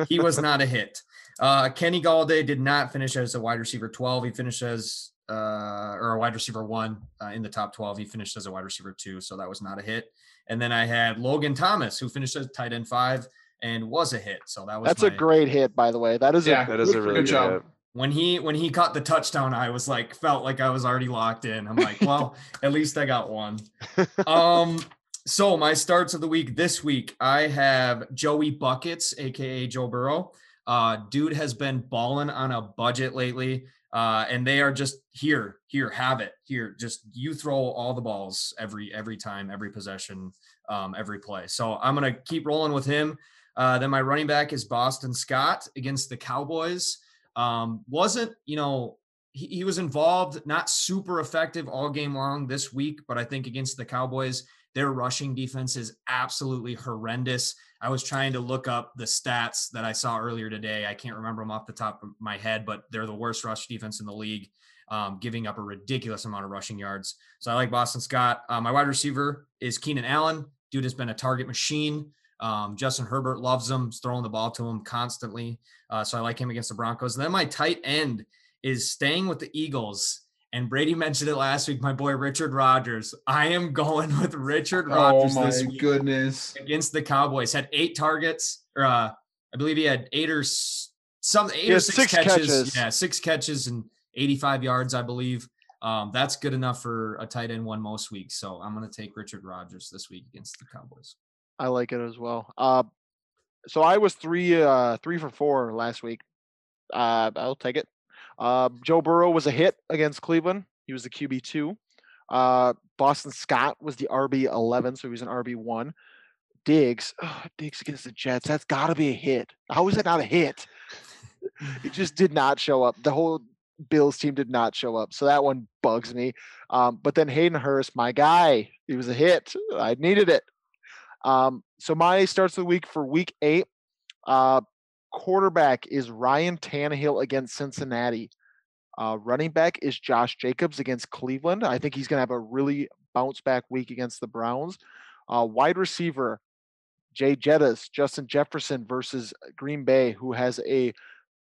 he was not a hit. Uh, Kenny Golladay did not finish as a wide receiver 12. He finished as uh, or a wide receiver one uh, in the top 12. He finished as a wide receiver two, so that was not a hit. And then I had Logan Thomas, who finished as tight end five and was a hit. So that was That's a great hit, by the way. That is Yeah. a That is a Good- really good good, job. hit. when he when he caught the touchdown. I was like felt like I was already locked in. I'm like, well, at least I got one. Um. So my starts of the week this week, I have Joey Buckets, aka Joe Burrow. Uh, dude has been balling on a budget lately. Uh, and they are just here, here, have it, here. Just you throw all the balls every every time, every possession, um, every play. So I'm gonna keep rolling with him. Uh, then my running back is Boston Scott against the Cowboys. Um, wasn't you know he, he was involved, not super effective all game long this week, but I think against the Cowboys, their rushing defense is absolutely horrendous. I was trying to look up the stats that I saw earlier today. I can't remember them off the top of my head, but they're the worst rush defense in the league, um, giving up a ridiculous amount of rushing yards. So I like Boston Scott. Uh, my wide receiver is Keenan Allen. Dude has been a target machine. Um, Justin Herbert loves him, he's throwing the ball to him constantly. Uh, so I like him against the Broncos. And then my tight end is staying with the Eagles. And Brady mentioned it last week. My boy Richard Rodgers. I am going with Richard Oh my this week goodness. against the Cowboys. Had eight targets, or uh, I believe he had eight or some eight or six, six catches. catches. Yeah, six catches and 85 yards, I believe. Um, that's good enough for a tight end one most weeks. So I'm going to take Richard Rodgers this week against the Cowboys. I like it as well. Uh, so I was three uh three for four last week. Uh, I'll take it. Uh, Joe Burrow was a hit against Cleveland. He was the QB two. Uh, Boston Scott was the RB eleven, so he was an RB one. Diggs, oh, Diggs against the Jets. That's got to be a hit. How is that not a hit? it just did not show up. The whole Bills team did not show up, so that one bugs me. Um, but then Hayden Hurst, my guy, he was a hit. I needed it. Um, so my starts of the week for week eight. Uh, quarterback is Ryan Tannehill against Cincinnati. Uh, running back is Josh Jacobs against Cleveland. I think he's going to have a really bounce back week against the Browns. Uh, wide receiver, Jay Jettis, Justin Jefferson versus Green Bay, who has a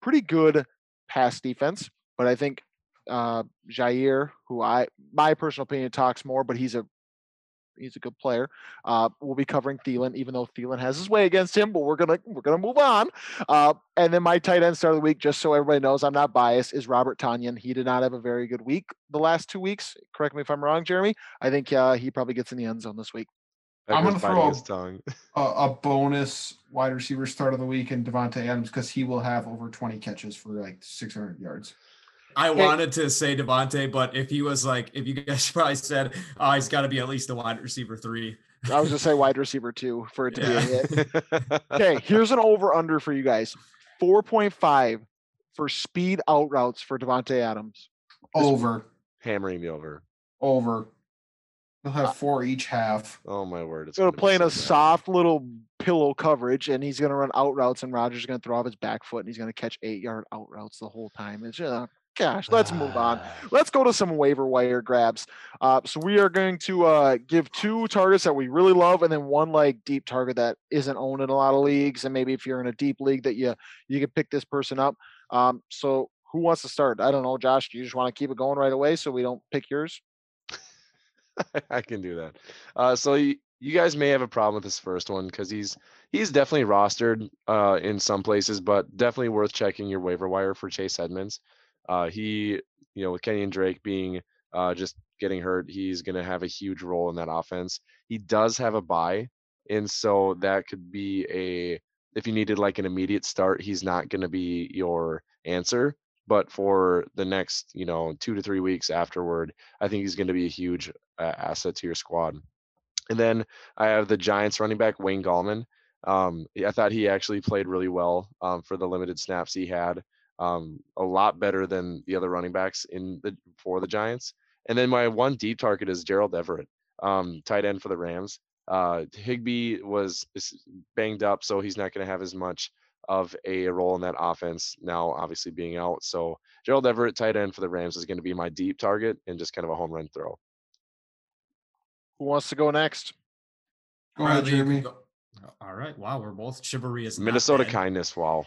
pretty good pass defense. But I think uh, Jaire, who I my personal opinion talks more, but he's a he's a good player. Uh, we'll be covering Thielen, even though Thielen has his way against him. But we're gonna we're gonna move on. Uh, and then my tight end start of the week, just so everybody knows, I'm not biased, is Robert Tonyan. He did not have a very good week the last two weeks. Correct me if I'm wrong, Jeremy. I think uh, he probably gets in the end zone this week. I'm gonna throw his tongue. A, a bonus wide receiver start of the week in Davante Adams because he will have over 20 catches for like 600 yards. I Hey. wanted to say Davante, but if he was like, if you guys probably said, oh, he's got to be at least a wide receiver three. I was gonna say wide receiver two for it to be a hit. Okay, here's an over under for you guys. 4.5 for speed out routes for Davante Adams. This- Over, Hammering me over. over. He'll have uh, four each half. Oh my word! It's He's gonna play in so a bad. soft little pillow coverage, and he's gonna run out routes, and Rodgers is gonna throw off his back foot, and he's gonna catch eight yard out routes the whole time. It's just, gosh, let's move on. Let's go to some waiver wire grabs. Uh, so we are going to uh, give two targets that we really love, and then one like deep target that isn't owned in a lot of leagues, and maybe if you're in a deep league that you you can pick this person up. Um, so who wants to start? I don't know, Josh. Do you just want to keep it going right away so we don't pick yours? I can do that. Uh, so you, you guys may have a problem with this first one because he's he's definitely rostered uh, in some places, but definitely worth checking your waiver wire for Chase Edmonds. Uh, he, you know, with Kenyan Drake being uh, just getting hurt, he's going to have a huge role in that offense. He does have a bye, and so that could be a if you needed like an immediate start, he's not going to be your answer. But for the next, you know, two to three weeks afterward, I think he's going to be a huge uh, asset to your squad. And then I have the Giants running back Wayne Gallman. Um, I thought he actually played really well um, for the limited snaps he had. Um, a lot better than the other running backs in the for the Giants. And then my one deep target is Gerald Everett, um, tight end for the Rams. Uh, Higbee was banged up, so he's not going to have as much of a role in that offense now, obviously being out. So Gerald Everett, tight end for the Rams, is going to be my deep target and just kind of a home run throw. Who wants to go next? Go ahead, Bradley, you can Jeremy. go- All right. Wow. We're both chivalry is Minnesota dead. kindness. Wow.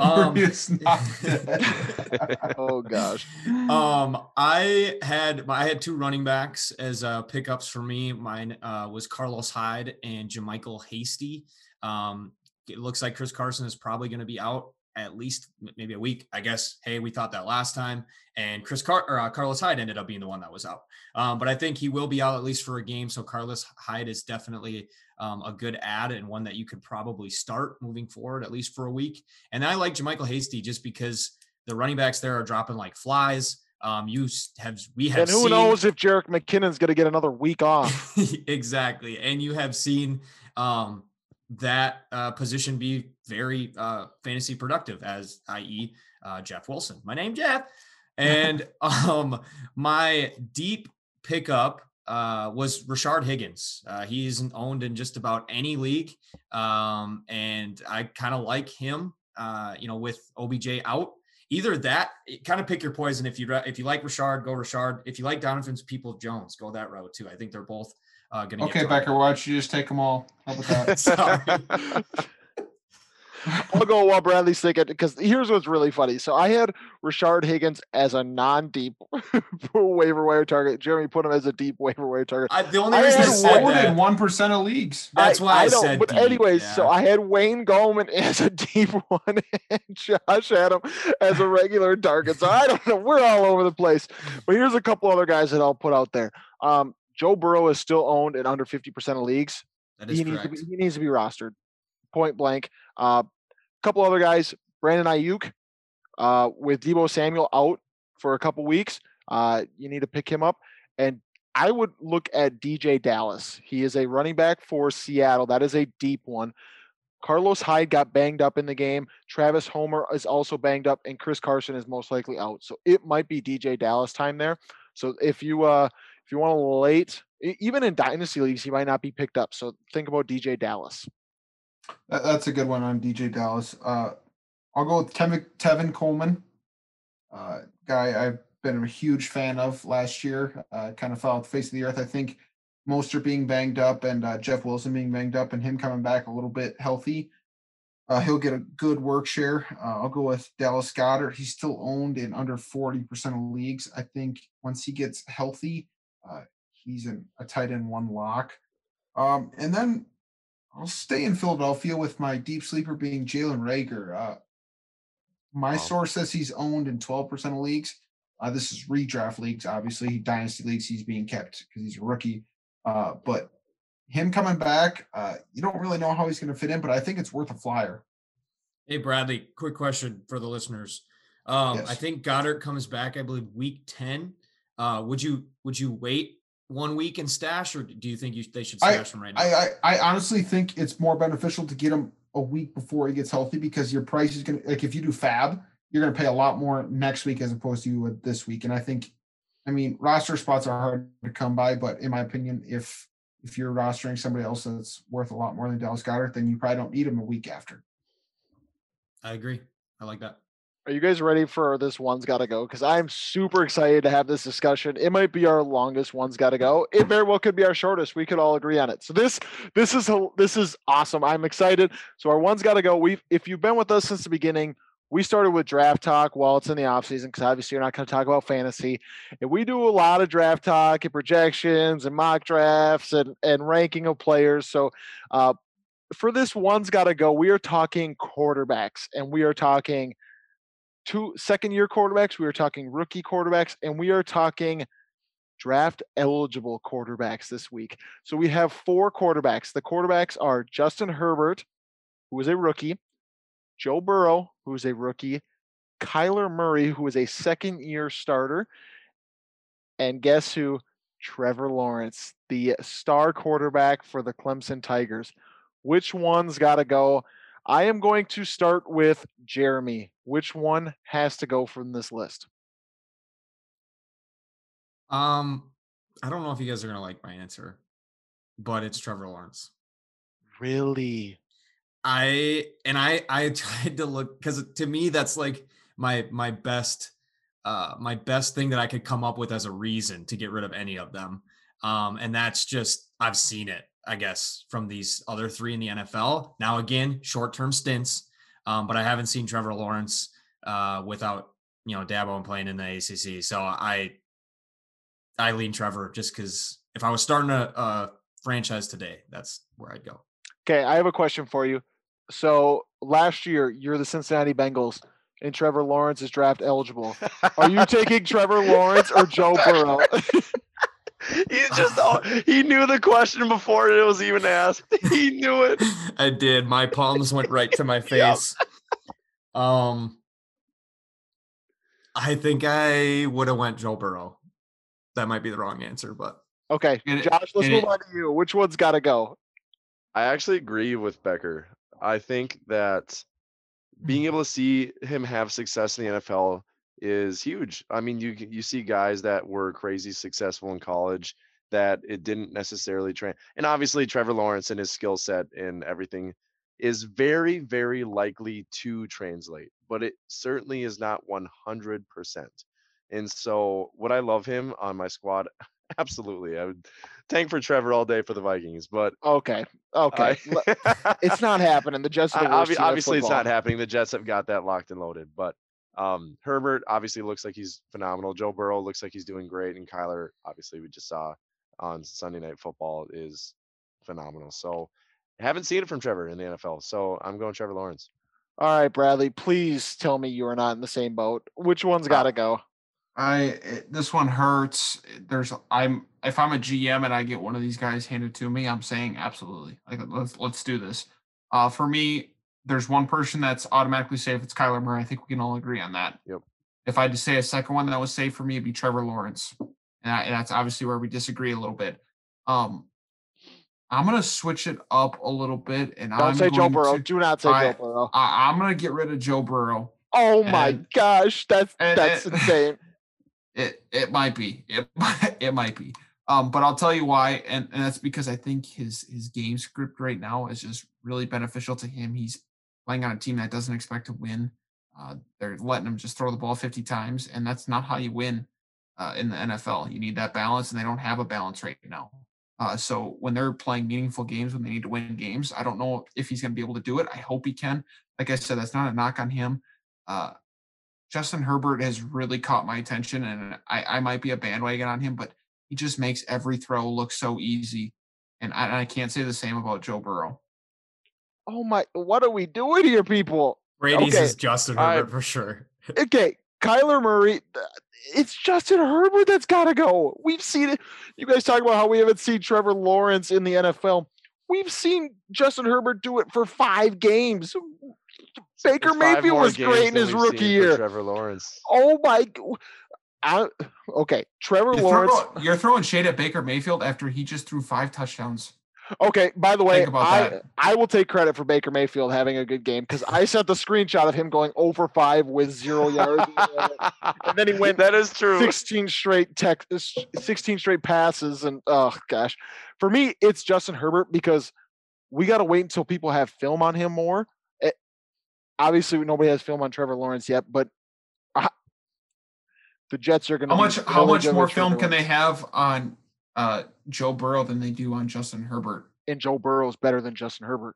Um, It's not. Oh gosh. Um, I had I had two running backs as uh, pickups for me. Mine uh, was Carlos Hyde and JaMycal Hasty. Um, it looks like Chris Carson is probably going to be out at least maybe a week. I guess. Hey, we thought that last time, and Chris Car- or, uh, Carlos Hyde ended up being the one that was out. Um, but I think he will be out at least for a game. So Carlos Hyde is definitely um, a good ad and one that you could probably start moving forward at least for a week. And I like JaMycal Hasty just because the running backs there are dropping like flies. Um, you have we have And who seen, knows if Jerick McKinnon's going to get another week off? exactly, and you have seen um, that uh, position be very uh, fantasy productive, as i.e. Uh, Jeff Wilson. My name Jeff, and um, my deep pickup uh, was Rashard Higgins. Uh, he's owned in just about any league, um, and I kind of like him. Uh, you know, with OBJ out, either that kind of pick your poison. If you if you like Rashard, go Rashard. If you like Donovan Peoples-Jones, go that route too. I think they're both uh, going to Okay, Becker, why don't you just take them all? How about that? Sorry. I'll go while Bradley's thinking because here's what's really funny. So I had Rashard Higgins as a non-deep waiver wire target. Jeremy put him as a deep waiver wire target. I, the only I reason I had said Loaded that, one percent of leagues. that's why I, don't- said. But deep, anyways, so. I had Wayne Gallman as a deep one and Josh Adam as a regular target. So I don't know. We're all over the place. But here's a couple other guys that I'll put out there. Um, Joe Burrow is still owned in under 50% of leagues. that is he needs to correct. be he needs to be rostered, point blank. A uh, couple other guys, Brandon Aiyuk, uh, with Deebo Samuel out for a couple weeks. Uh, you need to pick him up, and I would look at DeeJay Dallas. He is a running back for Seattle. That is a deep one. Carlos Hyde got banged up in the game. Travis Homer is also banged up, and Chris Carson is most likely out. So it might be DeeJay Dallas time there. So if you uh if you want a late, even in dynasty leagues, he might not be picked up. So think about DeeJay Dallas. That, that's a good one on DeeJay Dallas. Uh, I'll go with Tevin, Tevin Coleman, uh, guy I've been a huge fan of last year. Uh, kind of fell off the face of the earth. I think Mostert being banged up and uh, Jeff Wilson being banged up and him coming back a little bit healthy. Uh, he'll get a good work share. Uh, I'll go with Dallas Goedert. He's still owned in under 40% of leagues. I think once he gets healthy, uh, he's in a tight end one lock. Um, and then I'll stay in Philadelphia with my deep sleeper being Jalen Reagor. Uh, my Wow. source says he's owned in 12% of leagues. Uh, this is redraft leagues, obviously. Dynasty leagues, he's being kept because he's a rookie. Uh, but him coming back, uh, you don't really know how he's going to fit in, but I think it's worth a flyer. Hey Bradley, quick question for the listeners. Um, I think Goedert comes back, I believe, week ten. Uh, would you would you wait one week and stash, or do you think you, they should I- stash him right now? I, I I honestly think it's more beneficial to get him a week before he gets healthy because your price is gonna like if you do fab, you're gonna pay a lot more next week as opposed to you would this week. And I think, I mean, roster spots are hard to come by, but in my opinion, if if you're rostering somebody else that's worth a lot more than Dallas Goedert, then you probably don't need him a week after. I agree. I like that. Are you guys ready for this one's got to go? Because I'm super excited to have this discussion. It might be our longest one's got to go. It very well could be our shortest. We could all agree on it. So this this is this is awesome. I'm excited. So our one's got to go. We have if you've been with us since the beginning, we started with draft talk while it's in the off season because obviously you're not going to talk about fantasy. And we do a lot of draft talk and projections and mock drafts and and ranking of players. So uh, for this one's got to go. We are talking quarterbacks and we are talking two second year quarterbacks, we are talking rookie quarterbacks, and we are talking draft eligible quarterbacks this week. So we have four quarterbacks. The quarterbacks are Justin Herbert, who is a rookie, Joe Burrow, who is a rookie, Kyler Murray, who is a second year starter, and guess who? Trevor Lawrence, the star quarterback for the Clemson Tigers. Which one's got to go? I am going to start with Jeremy. Which one has to go from this list? Um, I don't know if you guys are gonna like my answer, but it's Trevor Lawrence. Really? I and I I tried to look because to me that's like my my best uh my best thing that I could come up with as a reason to get rid of any of them. Um and that's just I've seen it, I guess, from these other three in the NFL. Now again, short-term stints. Um, but I haven't seen Trevor Lawrence uh without you know Dabo and playing in the ACC. So I I lean Trevor just because if I was starting a, a franchise today, that's where I'd go. Okay, I have a question for you. So last year, you're the Cincinnati Bengals, and Trevor Lawrence is draft eligible. Are you taking Trevor Lawrence or Joe Burrow? He's just oh, he knew the question before it was even asked. He knew it. I did. My palms went right to my Yep. face. Um, I think I would have went Joe Burrow. That might be the wrong answer, but okay, And it- Josh, let's move it- on to you. Which one's got to go? I actually agree with Becker. I think that being able to see him have success in the NFL is huge. I mean, you you see guys that were crazy successful in college that it didn't necessarily train. And obviously Trevor Lawrence and his skill set and everything is very very likely to translate, but it certainly is not 100%. And so would I love him on my squad? Absolutely, I would tank for Trevor all day for the Vikings, but Okay. Okay. I- it's not happening. The Jets are the worst obvi- obviously, it's not happening. The Jets have got that locked and loaded. But um, Herbert obviously looks like he's phenomenal. Joe Burrow looks like he's doing great, and Kyler, obviously, we just saw on Sunday Night Football is phenomenal. So, haven't seen it from Trevor in the NFL. So I'm going Trevor Lawrence. All right, Bradley. Please tell me you are not in the same boat. Which one's got to go? I it- this one hurts. There's I'm if I'm a GM and I get one of these guys handed to me, I'm saying absolutely. Like let's let's do this. Uh, for me, there's one person that's automatically safe. It's Kyler Murray. I think we can all agree on that. Yep. If I had to say a second one that was safe for me, it'd be Trevor Lawrence, and, I, and that's obviously where we disagree a little bit. Um, I'm gonna switch it up a little bit, and Don't I'm say Joe going Burrow. to- Do not say I- Joe Burrow. I, I'm gonna get rid of Joe Burrow. Oh my gosh, that's and- that's and- insane. It it might be. It might, it might be. Um, but I'll tell you why, and, and that's because I think his his game script right now is just really beneficial to him. He's playing on a team that doesn't expect to win. Uh, they're letting them just throw the ball 50 times, and that's not how you win uh, in the NFL. You need that balance, and they don't have a balance right now. Uh, so when they're playing meaningful games, when they need to win games, I don't know if he's going to be able to do it. I hope he can. Like I said, that's not a knock on him. Uh, Justin Herbert has really caught my attention, and I, I might be a bandwagon on him, but he just makes every throw look so easy. And I, and I can't say the same about Joe Burrow. Oh my, what are we doing here, people? Brady's Okay, is Justin I- Herbert for sure. Okay, Kyler Murray. Uh, it's Justin Herbert that's got to go. We've seen it. You guys talk about how we haven't seen Trevor Lawrence in the NFL. We've seen Justin Herbert do it for five games. Baker There's Mayfield was great in his rookie year. Trevor Lawrence. Oh my. g- I, okay, Trevor You're, Lawrence. throw- you're throwing shade at Baker Mayfield after he just threw five touchdowns. Okay, by the way, I that. I will take credit for Baker Mayfield having a good game because I sent the screenshot of him going over five with zero yards, and then he went That is true. 16 straight tech, 16 straight passes, and oh gosh, for me it's Justin Herbert because we got to wait until people have film on him more. Eh, obviously, nobody has film on Trevor Lawrence yet, but I, the Jets are going to. How much how much more film can they have on uh, Joe Burrow than they do on Justin Herbert? And Joe Burrow is better than Justin Herbert.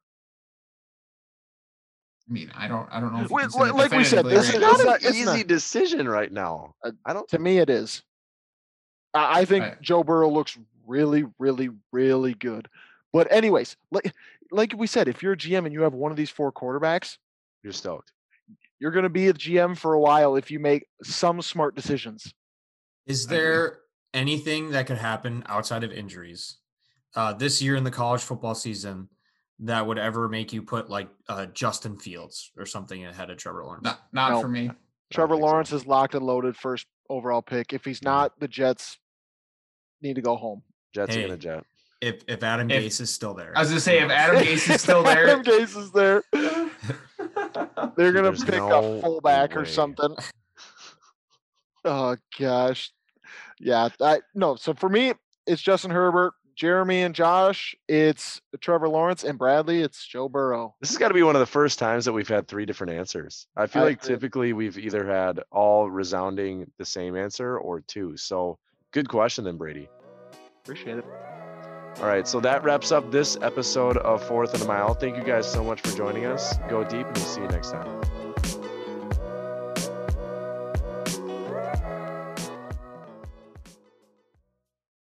I mean, I don't I don't know. If Wait, can like we said, this It's is not now. an not- easy not- decision right now. Uh, I don't. To me, it is. I, I think Right. Joe Burrow looks really, really, really good. But anyways, like like we said, if you're a GM and you have one of these four quarterbacks, You're stoked. you're going to be a GM for a while if you make some smart decisions. Is there anything that could happen outside of injuries uh, this year in the college football season that would ever make you put like uh, Justin Fields or something ahead of Trevor Lawrence? Not not No. for me. Trevor think so. Lawrence is locked and loaded first overall pick. If he's not, the Jets need to go home. Jets are Hey. gonna jet. If if Adam If- Gase is still there, I was gonna say if Adam Gase is still there, Adam Gase is there. They're gonna There's pick no a fullback or something. Oh gosh, yeah. I no. So for me, it's Justin Herbert, Jeremy and Josh. It's Trevor Lawrence and Bradley. It's Joe Burrow. This has got to be one of the first times that we've had three different answers. I feel I like agree. typically we've either had all resounding the same answer or two. So good question then, Brady. Appreciate it. All right, so that wraps up this episode of Fourth and a Mile. Thank you guys so much for joining us. Go deep, and we'll see you next time.